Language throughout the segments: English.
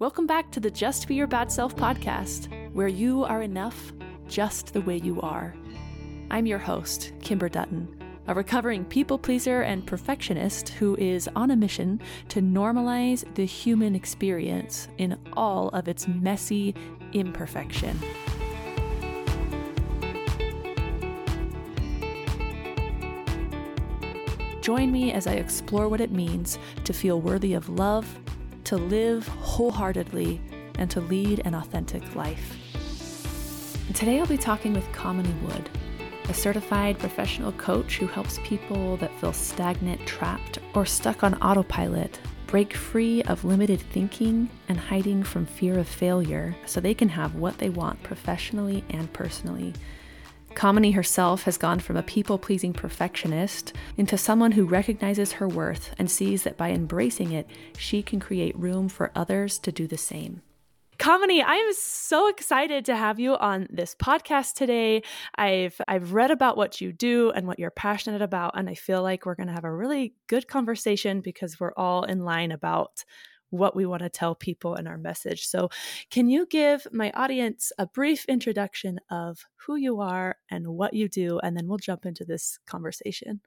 Welcome back to the Just Be Your Bad Self podcast, where you are enough just the way you are. I'm your host, Kimber Dutton, a recovering people pleaser and perfectionist who is on a mission to normalize the human experience in all of its messy imperfection. Join me as I explore what it means to feel worthy of love, to live wholeheartedly, and to lead an authentic life. Today I'll be talking with Kamini Wood, a certified professional coach who helps people that feel stagnant, trapped, or stuck on autopilot break free of limited thinking and hiding from fear of failure so they can have what they want professionally and personally Kamini herself has gone from a people pleasing perfectionist into someone who recognizes her worth and sees that by embracing it, she can create room for others to do the same. Kamini, I am so excited to have you on this podcast today. I've I've read about what you do and what you're passionate about, and I feel like we're going to have a really good conversation because we're all in line about what we want to tell people in our message. So, can you give my audience a brief introduction of who you are and what you do, and then we'll jump into this conversation?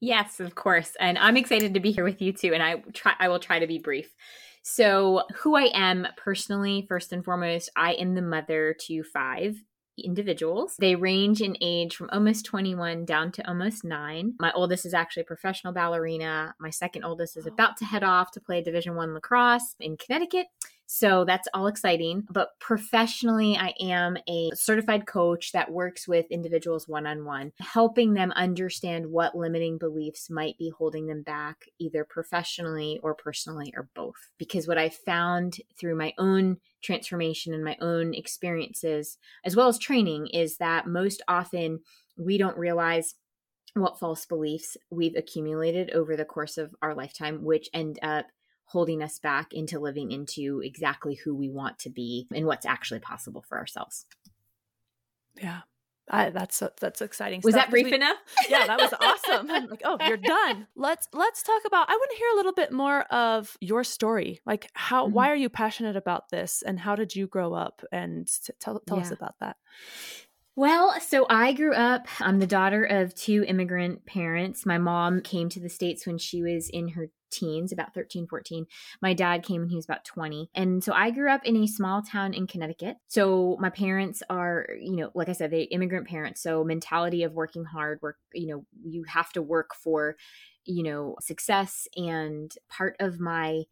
Yes, of course. And I'm excited to be here with you too. And I try I will try to be brief. So, who I am personally, first and foremost, I am the mother to five individuals. They range in age from almost 21 down to almost 9. My oldest is actually a professional ballerina. My second oldest is about to head off to play Division 1 lacrosse in Connecticut. So that's all exciting. But professionally, I am a certified coach that works with individuals one on one, helping them understand what limiting beliefs might be holding them back, either professionally or personally or both. Because what I found through my own transformation and my own experiences, as well as training, is that most often we don't realize what false beliefs we've accumulated over the course of our lifetime, which end up holding us back into living into exactly who we want to be and what's actually possible for ourselves. Yeah. I, that's that's exciting. Was that brief we, enough? Yeah, that was awesome. I'm like, oh, you're done. Let's let's talk about. I want to hear a little bit more of your story. Like, how? Mm-hmm. Why are you passionate about this, and how did you grow up? And tell tell yeah. us about that. Well, so I grew up, I'm the daughter of two immigrant parents. My mom came to the States when she was in her teens, about 13, 14. My dad came when he was about 20. And so I grew up in a small town in Connecticut. So my parents are, you know, like I said, they immigrant parents. So mentality of working hard, work, you know, you have to work for, you know, success. And part of my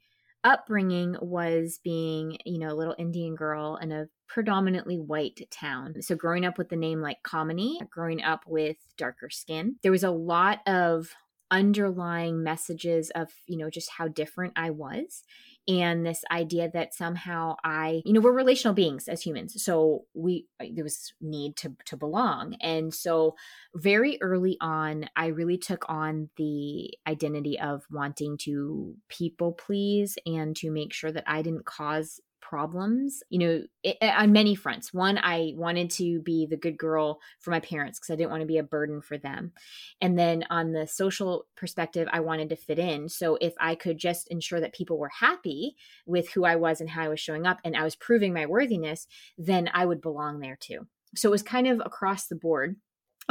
upbringing was being, you know, a little Indian girl in a predominantly white town. So growing up with the name like Kamini, growing up with darker skin, there was a lot of underlying messages of, you know, just how different I was and this idea that somehow I, you know, we're relational beings as humans. So we uh, there was need to to belong. And so very early on, I really took on the identity of wanting to people please and to make sure that I didn't cause problems, you know, it, on many fronts. One, I wanted to be the good girl for my parents because I didn't want to be a burden for them. And then on the social perspective, I wanted to fit in. So if I could just ensure that people were happy with who I was and how I was showing up and I was proving my worthiness, then I would belong there too. So it was kind of across the board.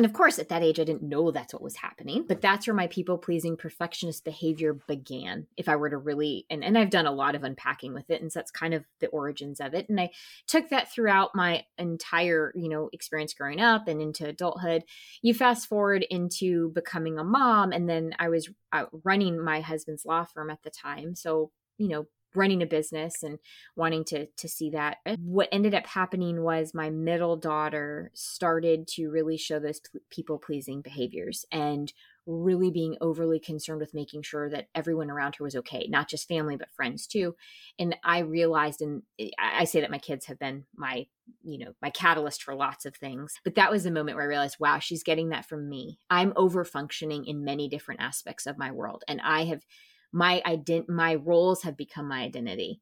And of course, at that age, I didn't know that's what was happening, but that's where my people pleasing perfectionist behavior began. If I were to really, and, and I've done a lot of unpacking with it, and so that's kind of the origins of it. And I took that throughout my entire, you know, experience growing up and into adulthood. You fast forward into becoming a mom, and then I was uh, running my husband's law firm at the time. So, you know, running a business and wanting to to see that. What ended up happening was my middle daughter started to really show those people pleasing behaviors and really being overly concerned with making sure that everyone around her was okay not just family but friends too. And i realized and i say that my kids have been my you know my catalyst for lots of things but that was the moment where i realized wow she's getting that from me. I'm over functioning in many different aspects of my world and i have my ident my roles have become my identity.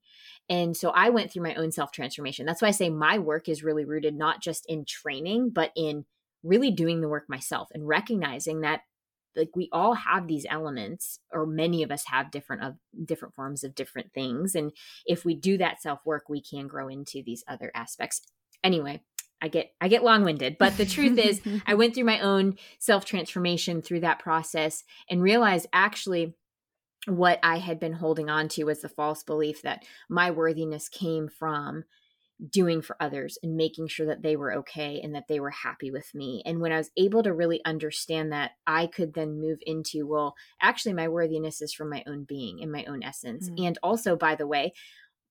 And so i went through my own self transformation that's why i say my work is really rooted not just in training but in really doing the work myself and recognizing that like we all have these elements or many of us have different of different forms of different things. And if we do that self work we can grow into these other aspects. Anyway I get I get long-winded, but the truth is I went through my own self-transformation through that process and realized actually what I had been holding on to was the false belief that my worthiness came from doing for others and making sure that they were okay and that they were happy with me. And when I was able to really understand that, I could then move into, well, actually, my worthiness is from my own being and my own essence. Mm. And also, by the way,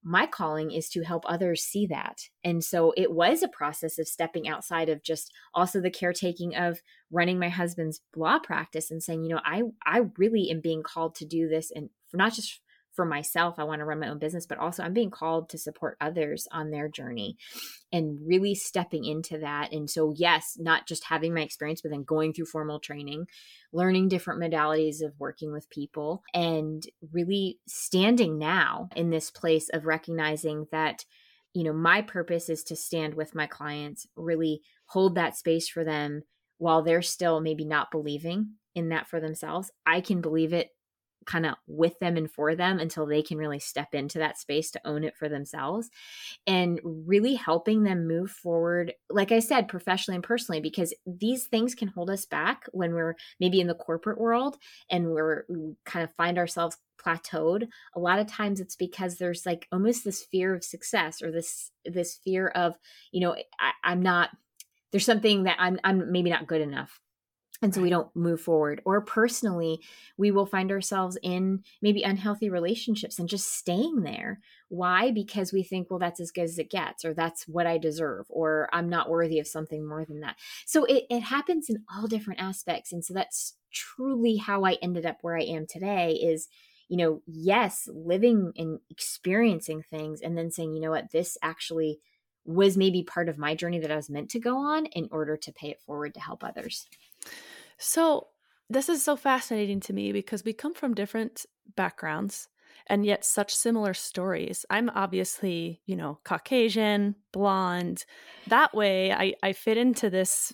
my calling is to help others see that. And so it was a process of stepping outside of just also the caretaking of running my husband's law practice and saying, you know, I I really am being called to do this and not just for myself, I want to run my own business, but also I'm being called to support others on their journey and really stepping into that. And so, yes, not just having my experience, but then going through formal training, learning different modalities of working with people, and really standing now in this place of recognizing that, you know, my purpose is to stand with my clients, really hold that space for them while they're still maybe not believing in that for themselves. I can believe it kind of with them and for them until they can really step into that space to own it for themselves and really helping them move forward like i said professionally and personally because these things can hold us back when we're maybe in the corporate world and we're we kind of find ourselves plateaued. A lot of times it's because there's like almost this fear of success or this this fear of you know I, i'm not there's something that i'm i'm maybe not good enough and so we don't move forward. Or personally we will find ourselves in maybe unhealthy relationships and just staying there. Why? Because we think well that's as good as it gets or that's what i deserve or i'm not worthy of something more than that. So it, it happens in all different aspects. And so that's truly how i ended up where i am today is you know yes living and experiencing things and then saying you know what? This actually was maybe part of my journey that i was meant to go on in order to pay it forward to help others so, this is so fascinating to me because we come from different backgrounds and yet such similar stories. I'm obviously, you know, Caucasian, blonde. That way I, I fit into this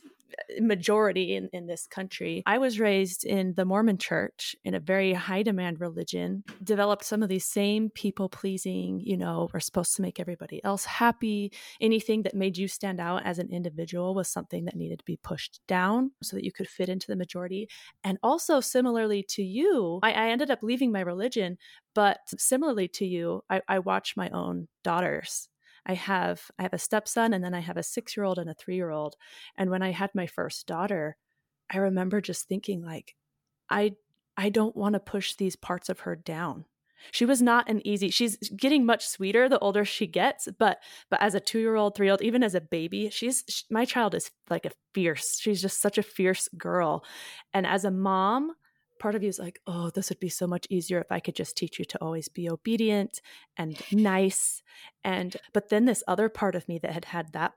majority in, in this country. I was raised in the Mormon church in a very high demand religion, developed some of these same people pleasing, you know, we're supposed to make everybody else happy. Anything that made you stand out as an individual was something that needed to be pushed down so that you could fit into the majority. And also, similarly to you, I, I ended up leaving my religion, but similarly to you, I, I watched my own daughters I have I have a stepson and then I have a 6-year-old and a 3-year-old. And when I had my first daughter, I remember just thinking like I I don't want to push these parts of her down. She was not an easy. She's getting much sweeter the older she gets, but but as a 2-year-old, 3-year-old, even as a baby, she's she, my child is like a fierce. She's just such a fierce girl. And as a mom, part of you is like, oh, this would be so much easier if I could just teach you to always be obedient and nice. And, but then this other part of me that had had that,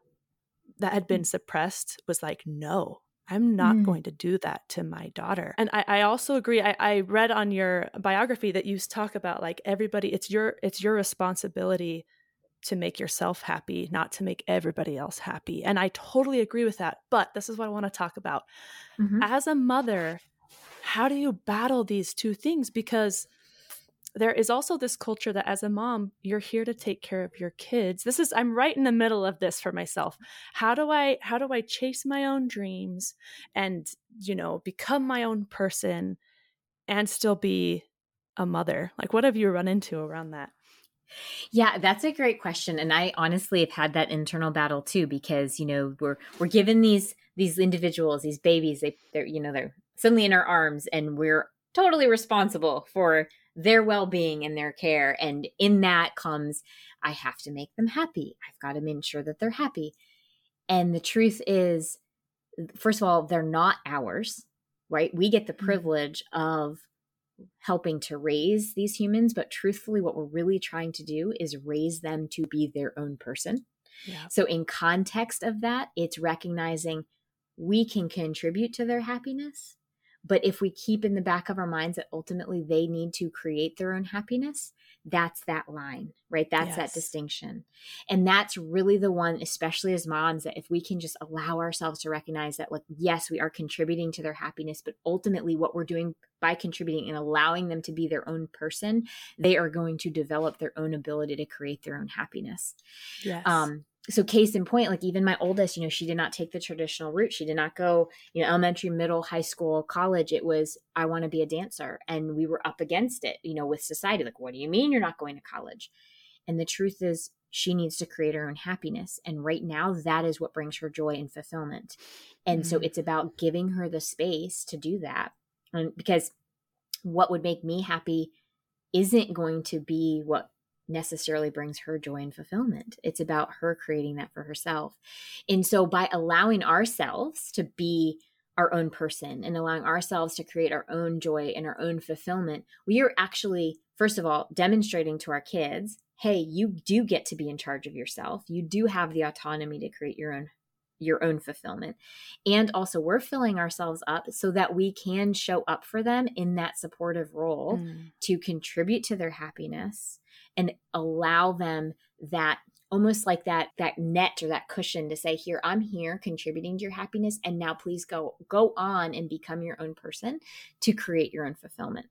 that had been mm. suppressed was like, no, I'm not mm. going to do that to my daughter. And I, I also agree. I, I, read on your biography that you talk about like everybody, it's your, it's your responsibility to make yourself happy, not to make everybody else happy. And I totally agree with that. But this is what I want to talk about. Mm-hmm. As a mother, how do you battle these two things? Because there is also this culture that as a mom, you're here to take care of your kids. This is I'm right in the middle of this for myself. How do I how do I chase my own dreams and, you know, become my own person and still be a mother? Like what have you run into around that? Yeah, that's a great question and I honestly have had that internal battle too because, you know, we're we're given these these individuals, these babies, they they're you know, they're suddenly in our arms and we're totally responsible for their well-being and their care. And in that comes i have to make them happy. I've got to ensure that they're happy. And the truth is first of all they're not ours right? We get the mm-hmm. privilege of helping to raise these humans but truthfully what we're really trying to do is raise them to be their own person. Yeah. so in context of that it's recognizing we can contribute to their happiness but if we keep in the back of our minds that ultimately they need to create their own happiness, that's that line, right? That's yes. that distinction. And that's really the one, especially as moms, that if we can just allow ourselves to recognize that, like, yes, we are contributing to their happiness, but ultimately what we're doing by contributing and allowing them to be their own person, they are going to develop their own ability to create their own happiness. Yes. Um, so case in point like even my oldest you know she did not take the traditional route she did not go you know elementary middle high school college it was i want to be a dancer and we were up against it you know with society like what do you mean you're not going to college and the truth is, she needs to create her own happiness. And right now, that is what brings her joy and fulfillment. And mm-hmm. so it's about giving her the space to do that. And because what would make me happy isn't going to be what necessarily brings her joy and fulfillment. It's about her creating that for herself. And so by allowing ourselves to be our own person and allowing ourselves to create our own joy and our own fulfillment, we are actually, first of all, demonstrating to our kids hey, you do get to be in charge of yourself. You do have the autonomy to create your own your own fulfillment. And also we're filling ourselves up so that we can show up for them in that supportive role mm. to contribute to their happiness and allow them that almost like that that net or that cushion to say here i'm here contributing to your happiness and now please go go on and become your own person to create your own fulfillment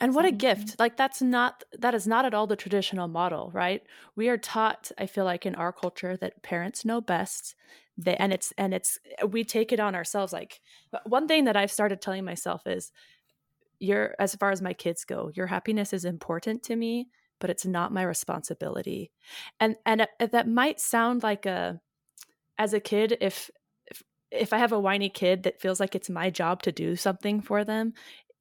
and what a gift. Like that's not that is not at all the traditional model, right? We are taught, I feel like in our culture that parents know best. They, and it's and it's we take it on ourselves like one thing that I've started telling myself is your as far as my kids go, your happiness is important to me, but it's not my responsibility. And and uh, that might sound like a as a kid if if I have a whiny kid that feels like it's my job to do something for them,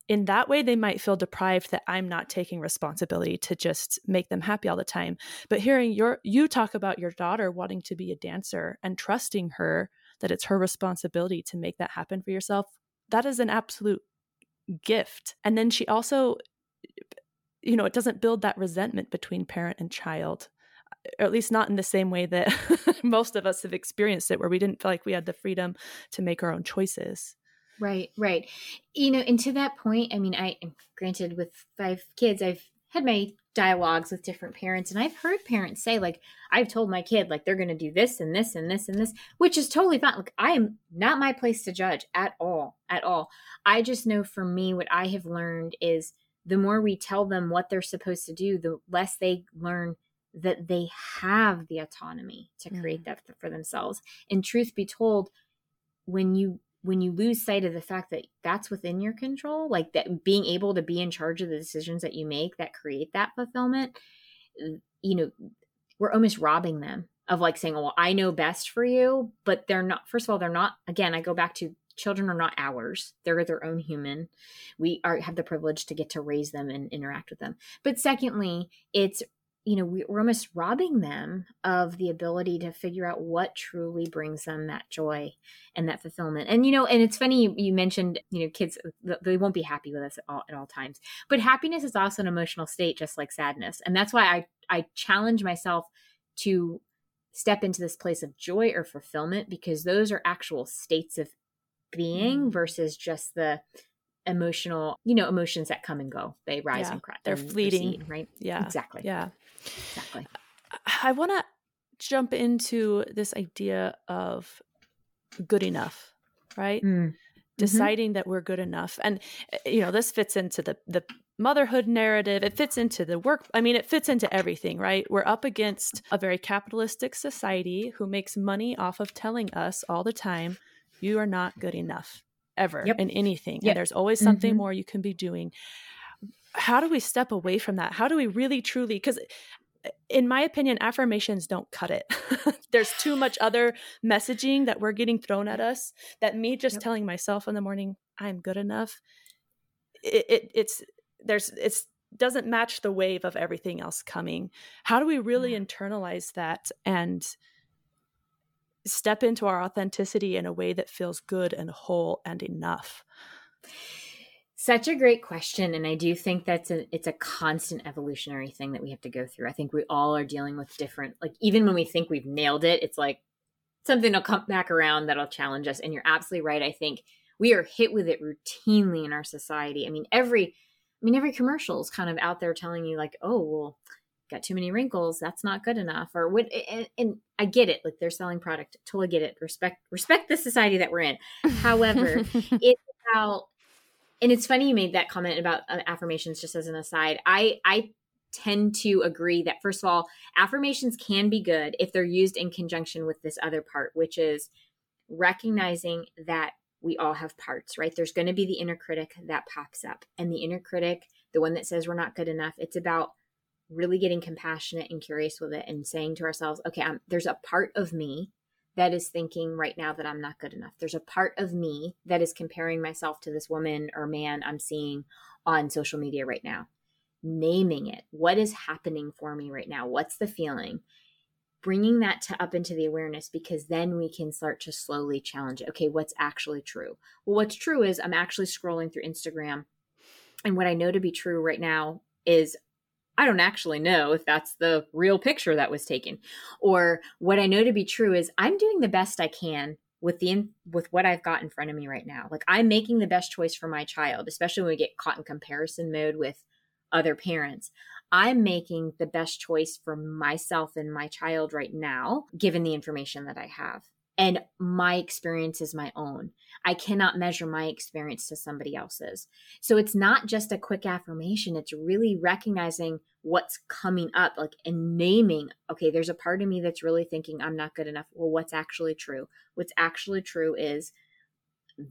in that way they might feel deprived that i'm not taking responsibility to just make them happy all the time. But hearing your you talk about your daughter wanting to be a dancer and trusting her that it's her responsibility to make that happen for yourself that is an absolute gift. And then she also you know it doesn't build that resentment between parent and child or at least not in the same way that most of us have experienced it where we didn't feel like we had the freedom to make our own choices Right, right. You know, and to that point, I mean, I am granted with five kids, I've had my dialogues with different parents and I've heard parents say like I've told my kid like they're going to do this and this and this and this, which is totally fine. Like I am not my place to judge at all, at all. I just know for me what I have learned is the more we tell them what they're supposed to do, the less they learn that they have the autonomy to create mm. that for themselves. And truth be told, when you when you lose sight of the fact that that's within your control, like that being able to be in charge of the decisions that you make that create that fulfillment, eh, you know, we're almost robbing them of like saying, well, I know best for you, but they're not, first of all, they're not, again, I go back to children are not ours. They're their own human. We are have the privilege to get to raise them and interact with them. But secondly, it's you know, we're almost robbing them of the ability to figure out what truly brings them that joy and that fulfillment. And, you know, and it's funny you, you mentioned, you know, kids, they won't be happy with us at all, at all times. But happiness is also an emotional state, just like sadness. And that's why I, I challenge myself to step into this place of joy or fulfillment because those are actual states of being mm. versus just the emotional, you know, emotions that come and go. They rise yeah, and crash. They're fleeting, recede, right? Yeah, exactly. Yeah, exactly. I want to jump into this idea of good enough, right? Mm. Deciding mm-hmm. that we're good enough, and eh, you know, this fits into the the motherhood narrative. It fits into the work. I mean, it fits into everything, right? We're up against a very capitalistic society who makes money off of telling us all the time, you are not good enough ever yep. in anything. Yep. And there's always something mm-hmm. more you can be doing. How do we step away from that? How do we really truly because eh, in my opinion, affirmations don't cut it. There's too much other messaging that we're getting thrown at us that me just yep. telling myself in the morning, I'm good enough. It, it, it's there's it's doesn't match the wave of everything else coming. How do we really yeah. internalize that and step into our authenticity in a way that feels good and whole and enough? Such a great question, and I do think that's a it's a constant evolutionary thing that we have to go through. I think we all are dealing with different, like even when we think we've nailed it, it's like something will come back around that'll challenge us. And you're absolutely right. I think we are hit with it routinely in our society. I mean, every I mean, every commercial is kind of out there telling you like, oh, well, got too many wrinkles that's not good enough or what and, and, i get it like they're selling product totally get it respect respect the society that we're in. However it's about and it's funny you made that comment about uh, affirmations just as an aside. I i tend to agree that first of all affirmations can be good if they're used in conjunction with this other part which is recognizing that we all have parts right? There's going to be the inner critic that pops up and the inner critic the one that says we're not good enough it's about really getting compassionate and curious with it and saying to ourselves, okay, I'm, there's a part of me that is thinking right now that I'm not good enough. There's a part of me that is comparing myself to this woman or man I'm seeing on social media right now. Naming it. What is happening for me right now? What's the feeling? Bringing that to up into the awareness because then we can start to slowly challenge it. Okay, what's actually true? Well, what's true is I'm actually scrolling through Instagram and what I know to be true right now is I don't actually know if that's the real picture that was taken. Or what I know to be true is I'm doing the best I can with the with what I've got in front of me right now. Like I'm making the best choice for my child, especially when we get caught in comparison mode with other parents. I'm making the best choice for myself and my child right now, given the information that I have and my experience is my own. I cannot measure my experience to somebody else's. So it's not just a quick affirmation, it's really recognizing what's coming up, like and naming, okay, there's a part of me that's really thinking I'm not good enough. Well, what's actually true? What's actually true is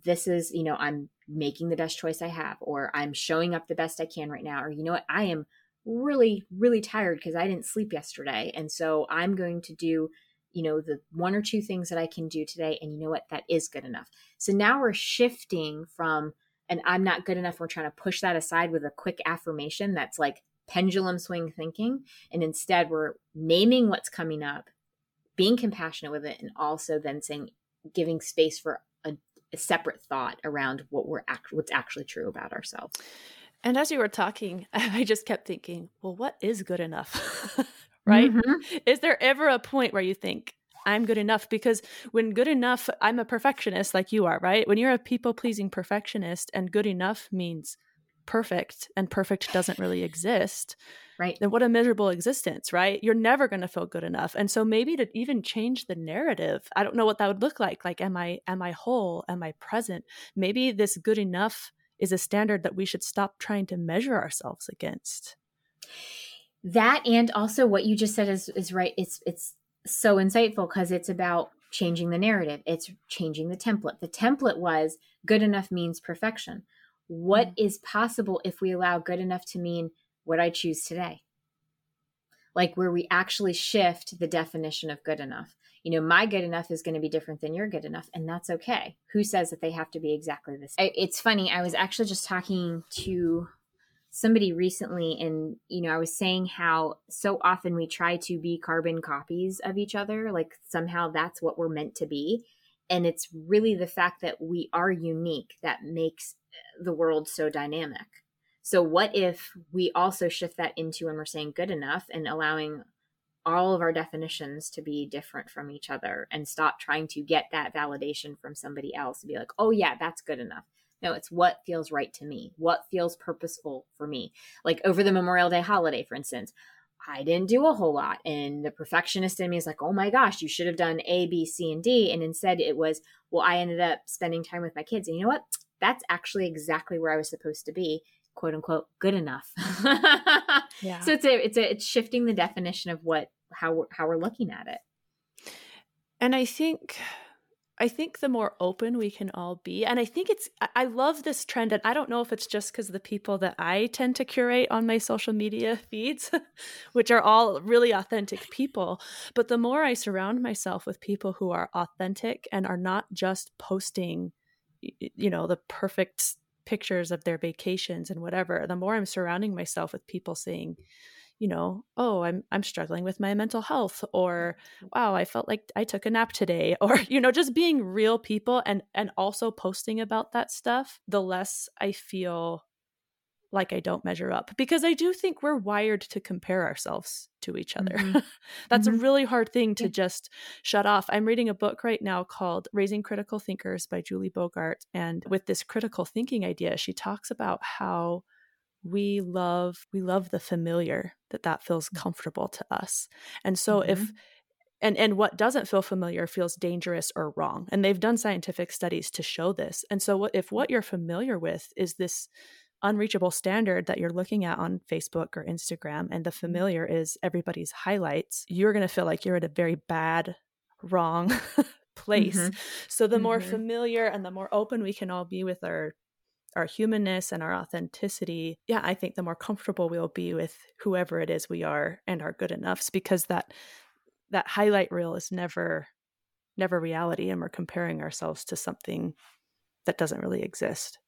this is, you know, I'm making the best choice I have, or I'm showing up the best I can right now, or you know what, I am really, really tired because I didn't sleep yesterday. And so I'm going to do you know, the one or two things that I can do today. And you know what? That is good enough. So now we're shifting from, and I'm not good enough. We're trying to push that aside with a quick affirmation that's like pendulum swing thinking. And instead, we're naming what's coming up, being compassionate with it, and also then saying, giving space for a, a separate thought around what we're act- what's actually true about ourselves. And as you were talking, I just kept thinking, well, what is good enough? right? Mm-hmm. Is there ever a point where you think, I'm good enough? Because when good enough, I'm a perfectionist like you are, right? When you're a people pleasing perfectionist and good enough means perfect and perfect doesn't really exist, right? Then what a miserable existence, right? You're never going to feel good enough. And so maybe to even change the narrative, I don't know what that would look like. Like, am I, am I whole? Am I present? Maybe this good enough is a standard that we should stop trying to measure ourselves against that and also what you just said is is right. It's it's so insightful because it's about changing the narrative. It's changing the template. The template was good enough means perfection. What mm-hmm. is possible if we allow good enough to mean what i choose today? Like where we actually shift the definition of good enough. You know my good enough is going to be different than your good enough and that's okay. Who says that they have to be exactly the same? It's funny i was actually just talking to somebody recently and you know i was saying how so often we try to be carbon copies of each other like somehow that's what we're meant to be. And it's really the fact that we are unique that makes uh, the world so dynamic. So what if we also shift that into when we're saying good enough and allowing all of our definitions to be different from each other and stop trying to get that validation from somebody else and be like oh yeah that's good enough no, it's what feels right to me, what feels purposeful for me. Like over the Memorial Day holiday, for instance, I didn't do a whole lot. And the perfectionist in me is like, oh my gosh, you should have done A, B, C, and D. And instead it was, well, I ended up spending time with my kids. And you know what? That's actually exactly where I was supposed to be, quote unquote, good enough. yeah. So it's a, it's a, it's shifting the definition of what, how we're, how we're looking at it. And I think I think the more open we can all be, and I think it's, I love this trend. And I don't know if it's just because the people that I tend to curate on my social media feeds, which are all really authentic people, but the more I surround myself with people who are authentic and are not just posting, you know, the perfect pictures of their vacations and whatever, the more I'm surrounding myself with people saying, you know, oh, I'm I'm struggling with my mental health or mm-hmm. wow, I felt like I took a nap today or you know, just being real people and and also posting about that stuff, the less I feel like I don't measure up because I do think we're wired to compare ourselves to each other. Mm-hmm. That's mm-hmm. a really hard thing to just shut off. I'm reading a book right now called Raising Critical Thinkers by Julie Bogart. And with this critical thinking idea, she talks about how we love we love the familiar that that feels mm. comfortable to us and so mm-hmm. if and and what doesn't feel familiar feels dangerous or wrong and they've done scientific studies to show this and so what if what you're familiar with is this unreachable standard that you're looking at on Facebook or Instagram and the mm-hmm. familiar is everybody's highlights you're going to feel like you're at a very bad wrong place mm-hmm. so the more mm-hmm. familiar and the more open we can all be with our our humanness and our authenticity, yeah, I think the more comfortable we'll be with whoever it is we are and our good enoughs because that that highlight reel is never never reality and we're comparing ourselves to something that doesn't really exist.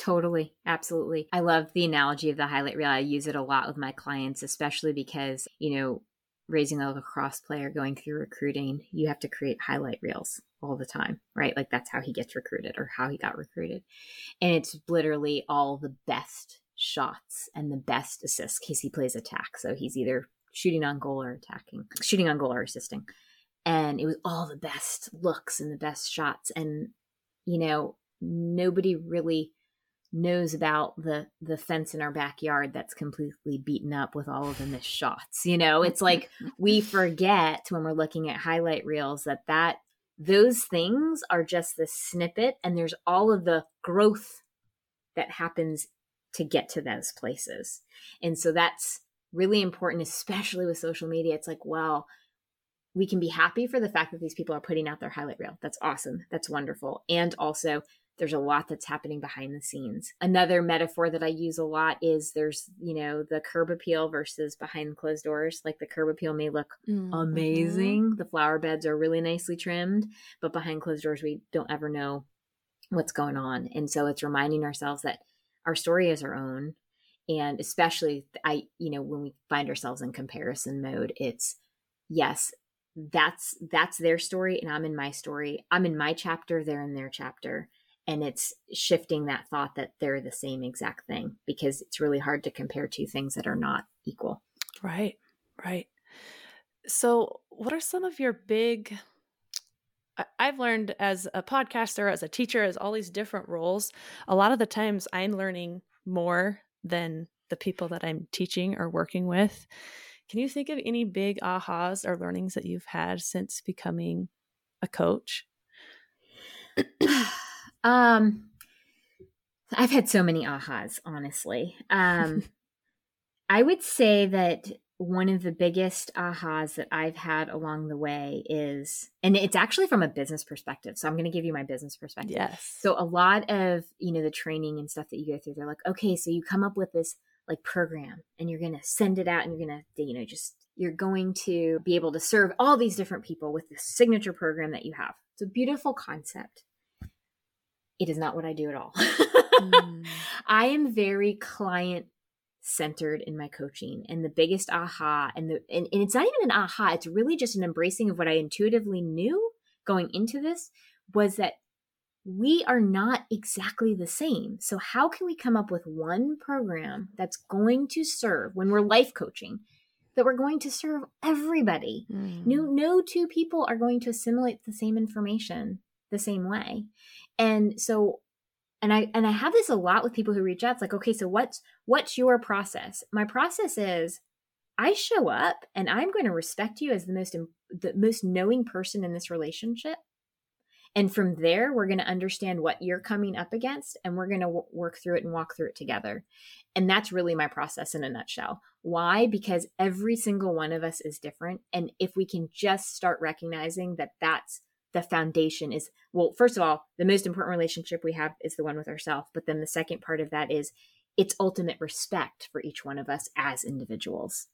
Totally. Absolutely. I love the analogy of the highlight reel. I use it a lot with my clients, especially because, you know, raising a lacrosse player going through recruiting, you have to create highlight reels all the time, right? Like that's how he gets recruited or how he got recruited. And it's literally all the best shots and the best assists because he plays attack. So he's either shooting on goal or attacking, shooting on goal or assisting. And it was all the best looks and the best shots. And, you know, nobody really knows about the the fence in our backyard that's completely beaten up with all of the missed shots you know? It's like we forget when we're looking at highlight reels that that those things are just the snippet and there's all of the growth that happens to get to those places. And so that's really important especially with social media. It's like well we can be happy for the fact that these people are putting out their highlight reel. That's awesome. That's wonderful. And also there's a lot that's happening behind the scenes. Another metaphor that I use a lot is there's, you know, the curb appeal versus behind closed doors. Like the curb appeal may look mm-hmm. amazing. The flower beds are really nicely trimmed, but behind closed doors, we don't ever know what's going on. And so it's reminding ourselves that our story is our own. And especially, I, you know, when we find ourselves in comparison mode, it's yes, that's that's their story and I'm in my story. I'm in my chapter, they're in their chapter and it's shifting that thought that they're the same exact thing because it's really hard to compare two things that are not equal. Right, right. So, what are some of your big I've learned as a podcaster, as a teacher, as all these different roles, a lot of the times I'm learning more than the people that I'm teaching or working with. Can you think of any big ahas or learnings that you've had since becoming a coach? Um, I've had so many ahas, honestly. Um, I would say that one of the biggest ahas that I've had along the way is, and it's actually from a business perspective. So I'm going to give you my business perspective. Yes. So a lot of, you know, the training and stuff that you go through, they're like, okay, so you come up with this like program and you're going to send it out and you're going to, you know, just, you're going to be able to serve all these different people with the signature program that you have. It's a beautiful concept it is not what I do at all. mm. I am very client centered in my coaching and the biggest aha and the and, and it's not even an aha it's really just an embracing of what i intuitively knew going into this was that we are not exactly the same so how can we come up with one program that's going to serve when we're life coaching that we're going to serve everybody mm. no no two people are going to assimilate the same information the same way and so and I and I have this a lot with people who reach out. It's like, okay, so what's what's your process? My process is I show up and I'm going to respect you as the most the most knowing person in this relationship. And from there, we're going to understand what you're coming up against and we're going to w- work through it and walk through it together. And that's really my process in a nutshell. Why? Because every single one of us is different. And if we can just start recognizing that that's the foundation is well first of all the most important relationship we have is the one with ourselves but then the second part of that is it's ultimate respect for each one of us as individuals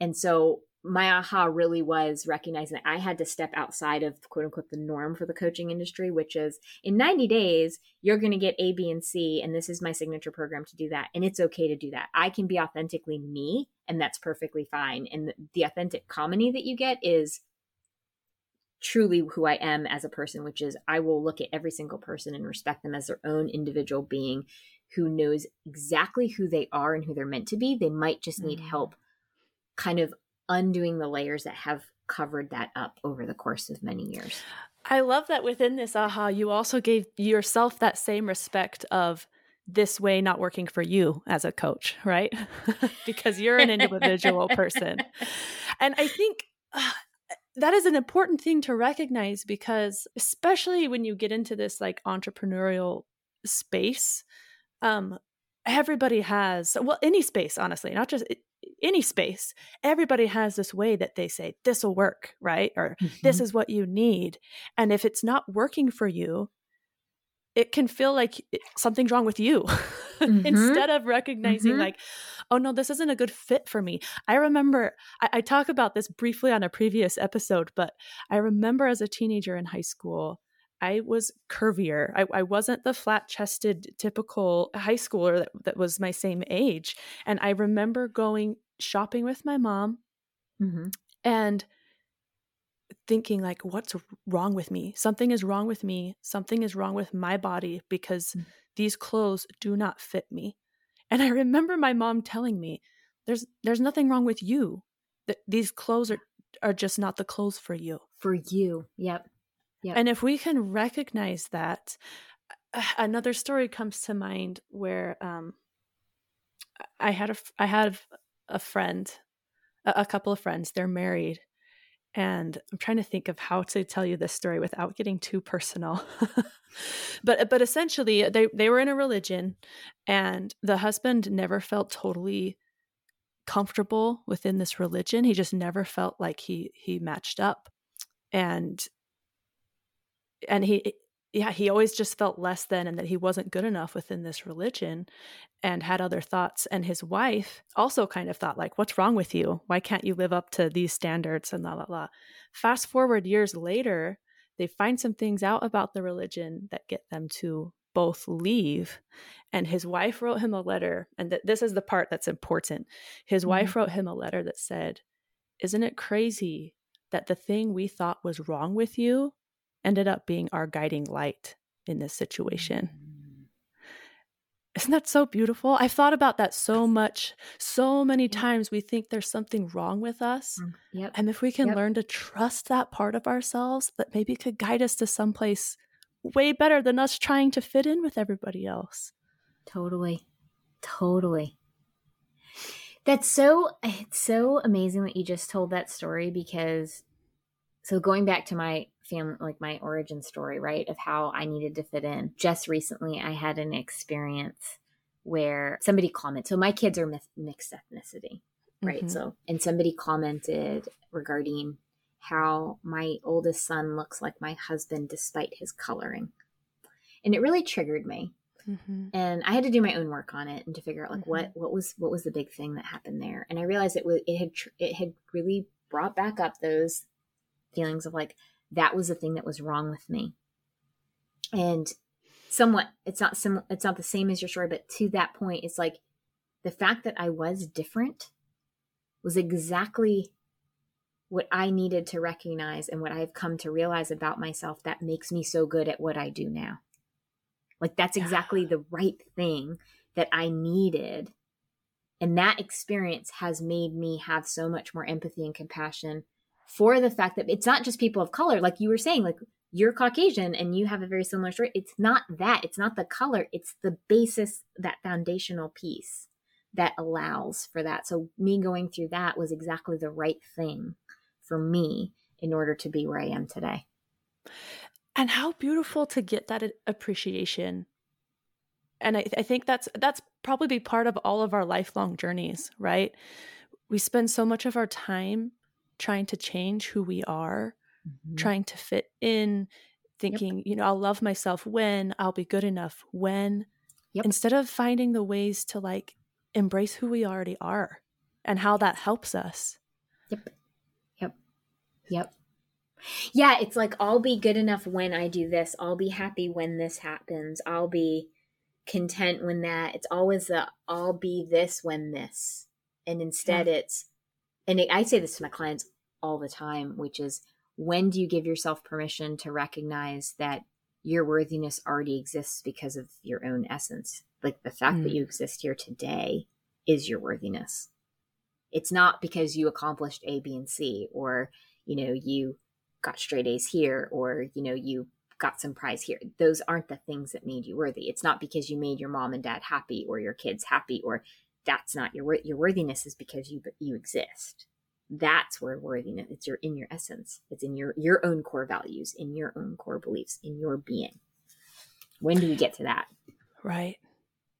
and so my aha really was recognizing that I had to step outside of quote unquote the norm for the coaching industry, which is in 90 days, you're going to get A, B, and C. And this is my signature program to do that. And it's okay to do that. I can be authentically me, and that's perfectly fine. And the, the authentic comedy that you get is truly who I am as a person, which is I will look at every single person and respect them as their own individual being who knows exactly who they are and who they're meant to be. They might just need mm. help kind of undoing the layers that have covered that up over the course of many years. I love that within this aha, you also gave yourself that same respect of this way not working for you as a coach, right? because you're an individual person. And I think uh, that is an important thing to recognize because especially when you get into this like entrepreneurial space, um everybody has well any space honestly, not just any space, everybody has this way that they say this will work, right? Or mm-hmm. this is what you need. And if it's not working for you, it can feel like something's wrong with you mm-hmm. instead of recognizing mm-hmm. like oh no this isn't a good fit for me i remember I, I, talk about this briefly on a previous episode but i remember as a teenager in high school i was curvier i, I wasn't the flat-chested typical high schooler that, that was my same age and i remember going shopping with my mom mm-hmm. and thinking like what's wrong with me? Something is wrong with me. Something is wrong with my body because mm-hmm. these clothes do not fit me. And i remember my mom telling me there's there's nothing wrong with you. That these clothes are are just not the clothes for you. For you. Yep. Yep. And if we can recognize that another story comes to mind where um i had a i had a friend a, a couple of friends they're married and I'm trying to think of how to tell you this story without getting too personal. but but essentially they they were in a religion and the husband never felt totally comfortable within this religion. He just never felt like he he matched up. And and he yeah, he always just felt less than and that he wasn't good enough within this religion and had other thoughts. And his wife also kind of thought, like, what's wrong with you? Why can't you live up to these standards and la la la? Fast forward years later, they find some things out about the religion that get them to both leave. And his wife wrote him a letter. And th- this is the part that's important. His mm-hmm. wife wrote him a letter that said, Isn't it crazy that the thing we thought was wrong with you ended up being our guiding light in this situation. Mm. Isn't that so beautiful? I've thought about that so much. So many times we think there's something wrong with us. Mm, yep. And if we can yep. learn to trust that part of ourselves, that maybe could guide us to someplace way better than us trying to fit in with everybody else. Totally. Totally. That's so it's so amazing that you just told that story because so going back to my family like my origin story right of how i needed to fit in just recently i had an experience where somebody commented so my kids are mixed ethnicity right mm-hmm. so and somebody commented regarding how my oldest son looks like my husband despite his coloring and it really triggered me mm-hmm. and i had to do my own work on it and to figure out like mm-hmm. what what was what was the big thing that happened there and i realized it was it had it had really brought back up those feelings of like that was the thing that was wrong with me. And somewhat it's not sim- it's not the same as your story but to that point it's like the fact that i was different was exactly what i needed to recognize and what i've come to realize about myself that makes me so good at what i do now. Like that's exactly the right thing that i needed. And that experience has made me have so much more empathy and compassion for the fact that it's not just people of color, like you were saying, like you're Caucasian and you have a very similar story. It's not that. It's not the color. It's the basis, that foundational piece that allows for that. So me going through that was exactly the right thing for me in order to be where I am today. And how beautiful to get that appreciation. And I, I think that's that's probably be part of all of our lifelong journeys, right? We spend so much of our time trying to change who we are, mm-hmm. trying to fit in, thinking, yep. you know, I'll love myself when, I'll be good enough when, yep. instead of finding the ways to like embrace who we already are and how that helps us. Yep. Yep. Yep. Yeah, it's like I'll be good enough when I do this. I'll be happy when this happens. I'll be content when that. It's always the I'll be this when this. And instead yeah. it's and I say this to my clients all the time, which is when do you give yourself permission to recognize that your worthiness already exists because of your own essence? Like the fact mm. that you exist here today is your worthiness. It's not because you accomplished A, B, and C, or, you know, you got straight A's here, or, you know, you got some prize here. Those aren't the things that made you worthy. It's not because you made your mom and dad happy or your kids happy or that's not your your worthiness is because you you exist. That's where worthiness it's your in your essence. It's in your your own core values, in your own core beliefs, in your being. When do we get to that? Right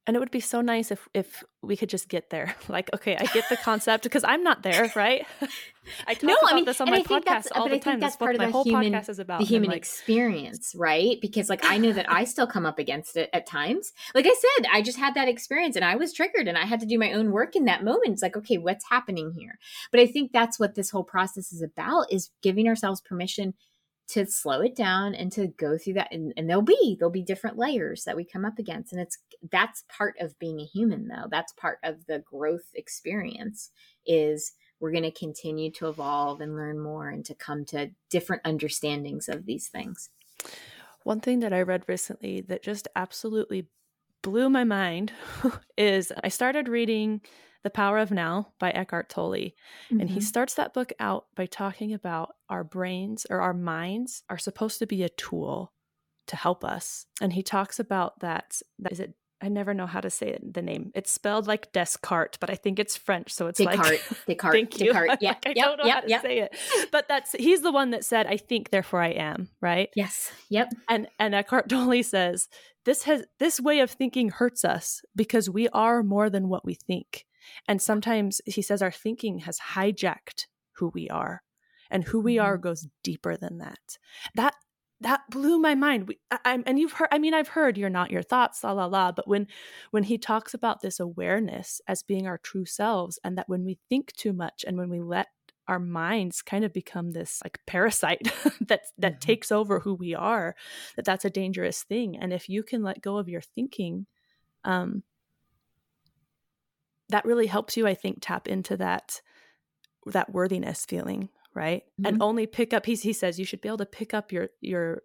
and it would be so nice if if we could just get there. Like okay i get the concept because i'm not there right? I talk no, about I mean, this on my podcast all the time. That's part of the whole human, podcast is about. the human like, experience right? Because like i know that i still come up against it at times. Like i said i just had that experience and i was triggered and i had to do my own work in that moment. It's like okay what's happening here? But i think that's what this whole process is about is giving ourselves permission to slow it down and to go through that and, and there'll be there'll be different layers that we come up against and it's that's part of being a human though. That's part of the growth experience is we're going to continue to evolve and learn more and to come to different understandings of these things. One thing that i read recently that just absolutely blew my mind is i started reading the Power of Now by Eckhart Tolle. Mm-hmm. And he mm-hmm. starts that book out by talking about our brains or our minds are supposed to be a tool to help us. And he talks about that. that is it I never know how to say it, the name. It's spelled like Descartes, but I think it's French, so it's Descartes. like Descartes. Thank you. Descartes. Yeah, like, I yep, don't know yep, how to yep. say it, but that's he's the one that said, "I think, therefore I am." Right? Yes. Yep. And and Eckhart Tolle says this has this way of thinking hurts us because we are more than what we think. And sometimes he says our thinking has hijacked who we are, and who we are mm-hmm. goes deeper than that. That that blew my mind. We, I, and you've heard, I mean, I've heard you're not your thoughts, la la la. But when when he talks about this awareness as being our true selves, and that when we think too much, and when we let our minds kind of become this like parasite that that mm-hmm. takes over who we are, that that's a dangerous thing. And if you can let go of your thinking, um, that really helps you i think tap into that that worthiness feeling right mm-hmm. and only pick up he, he says you should be able to pick up your your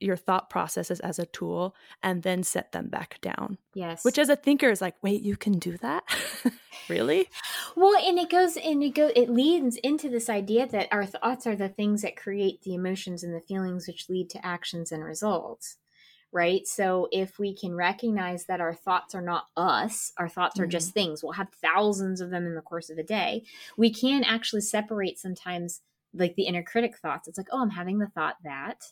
your thought processes as a tool and then set them back down. Yes. Which as a thinker is like, wait, you can do that? really? Well, and it goes and it go it leads into this idea that our thoughts are the things that create the emotions and the feelings which lead to actions and results right? So if we can recognize that our thoughts are not us, our thoughts are mm-hmm. just things, we'll have thousands of them in the course of a day. We can actually separate sometimes like the inner critic thoughts. It's like, oh, I'm having the thought that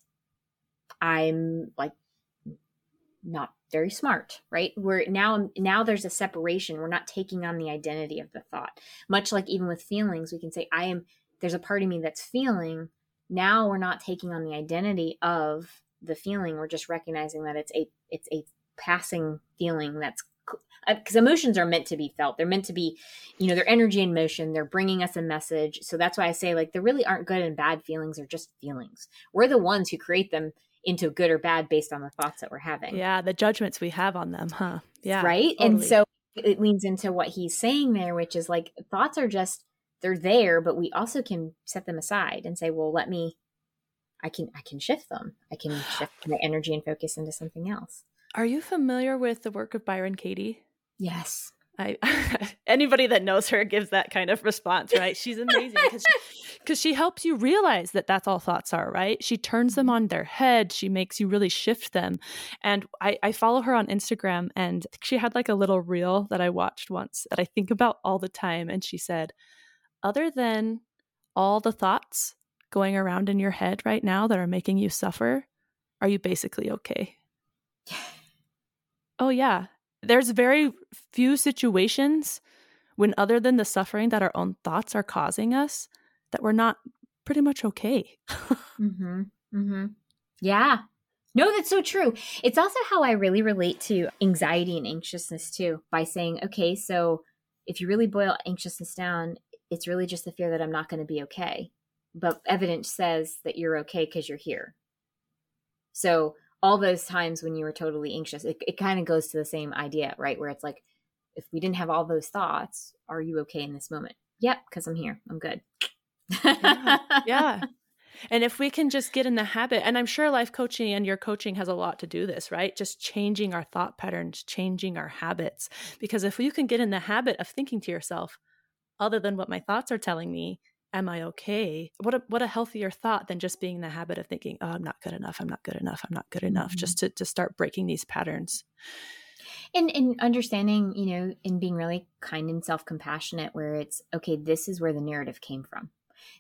I'm like not very smart, right? We're now now there's a separation. We're not taking on the identity of the thought. Much like even with feelings, we can say I am there's a part of me that's feeling. Now we're not taking on the identity of the feeling we're just recognizing that it's a it's a passing feeling that's because uh, emotions are meant to be felt. They're meant to be you know they're energy in motion. They're bringing us a message. So that's why i say like there really aren't good and bad feelings they're just feelings. We're the ones who create them into good or bad based on the thoughts that we're having. Yeah the judgments we have on them huh? Yeah right? Totally. and so it leans into what he's saying there which is like thoughts are just they're there but we also can set them aside and say well let me I can I can shift them. I can shift my energy and focus into something else. Are you familiar with the work of Byron Katie? Yes. I anybody that knows her gives that kind of response, right? She's amazing because because she, she, helps you realize that that's all thoughts are, right? She turns them on their head. She makes you really shift them. And I, I follow her on Instagram, and she had like a little reel that I watched once that I think about all the time. And she said, other than all the thoughts going around in your head right now that are making you suffer, are you basically okay? oh, yeah. There's very few situations when, other than the suffering that our own thoughts are causing us, that we're not pretty much okay. mm-hmm. Mm-hmm. Yeah. No, that's so true. It's also how I really relate to anxiety and anxiousness too, by saying, okay, so if you really boil anxiousness down, it's really just the fear that I'm not going to be okay but evidence says that you're okay because you're here. So all those times when you were totally anxious, it, it kind of goes to the same idea, right? Where it's like, if we didn't have all those thoughts, are you okay in this moment? Yep, because I'm here. I'm good. yeah. yeah. And if we can just get in the habit, and I'm sure life coaching and your coaching has a lot to do this, right? Just changing our thought patterns, changing our habits. Because if you can get in the habit of thinking to yourself, other than what my thoughts are telling me, am I okay? What a what a healthier thought than just being in the habit of thinking, oh, I'm not good enough, I'm not good enough, I'm not good enough, mm-hmm. just to, to start breaking these patterns. And and understanding, you know, and being really kind and self-compassionate where it's okay, this is where the narrative came from.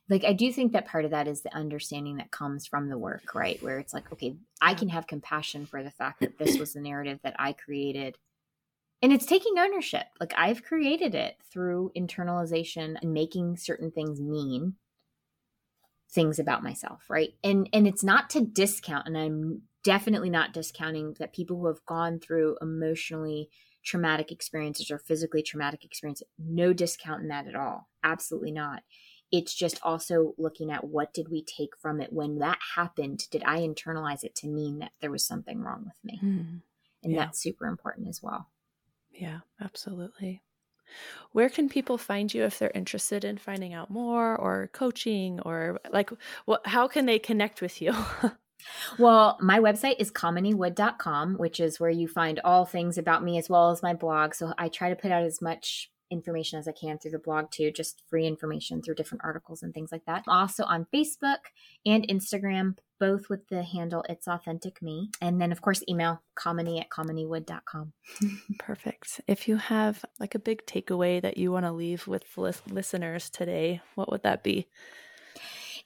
Like I do think that part of that is the understanding that comes from the work, right? Where it's like, okay, I can have compassion for the fact that this was the narrative that I created and it's taking ownership. Like i've created it through internalization and making certain things mean things about myself right? And and it's not to discount and i'm definitely not discounting that people who have gone through emotionally traumatic experiences or physically traumatic experiences no discount in that at all. Absolutely not. It's just also looking at what did we take from it when that happened? Did i internalize it to mean that there was something wrong with me? Mm. and yeah. that's super important as well yeah, absolutely. Where can people find you if they're interested in finding out more or coaching or like what how can they connect with you? well, my website is commoniewood.com, which is where you find all things about me as well as my blog. So I try to put out as much information as I can through the blog too, just free information through different articles and things like that. Also on Facebook and Instagram, both with the handle It's Authentic Me. And then, of course, email comedy at commoniewood.com. Perfect. If you have like a big takeaway that you want to leave with listeners today, what would that be?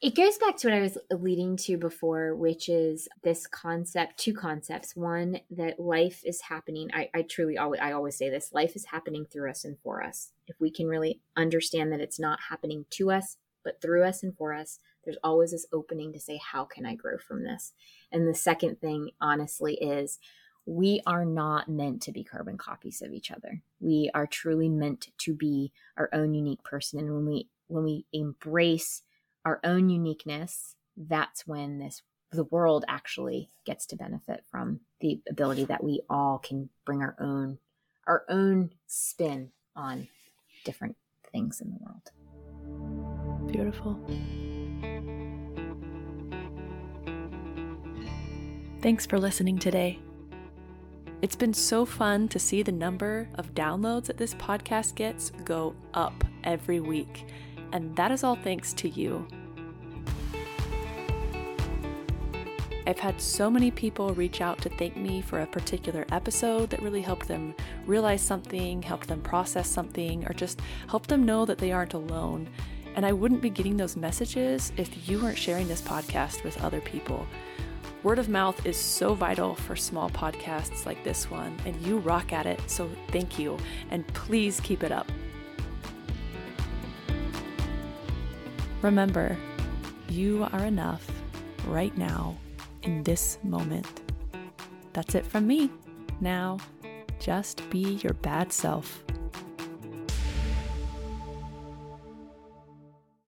It goes back to what I was leading to before, which is this concept, two concepts. One, that life is happening. I, I truly always I always say this, life is happening through us and for us. If we can really understand that it's not happening to us, but through us and for us, there's always this opening to say, How can I grow from this? And the second thing, honestly, is we are not meant to be carbon copies of each other. We are truly meant to be our own unique person. And when we when we embrace our own uniqueness, that's when this the world actually gets to benefit from the ability that we all can bring our own our own spin on different things in the world. Beautiful. Thanks for listening today. It's been so fun to see the number of downloads that this podcast gets go up every week, and that is all thanks to you. I've had so many people reach out to thank me for a particular episode that really helped them realize something, helped them process something, or just helped them know that they aren't alone and I wouldn't be getting those messages if you weren't sharing this podcast with other people. Word of mouth is so vital for small podcasts like this one, and you rock at it, so thank you, and please keep it up. Remember, you are enough right now in this moment. That's it from me. Now, just be your bad self.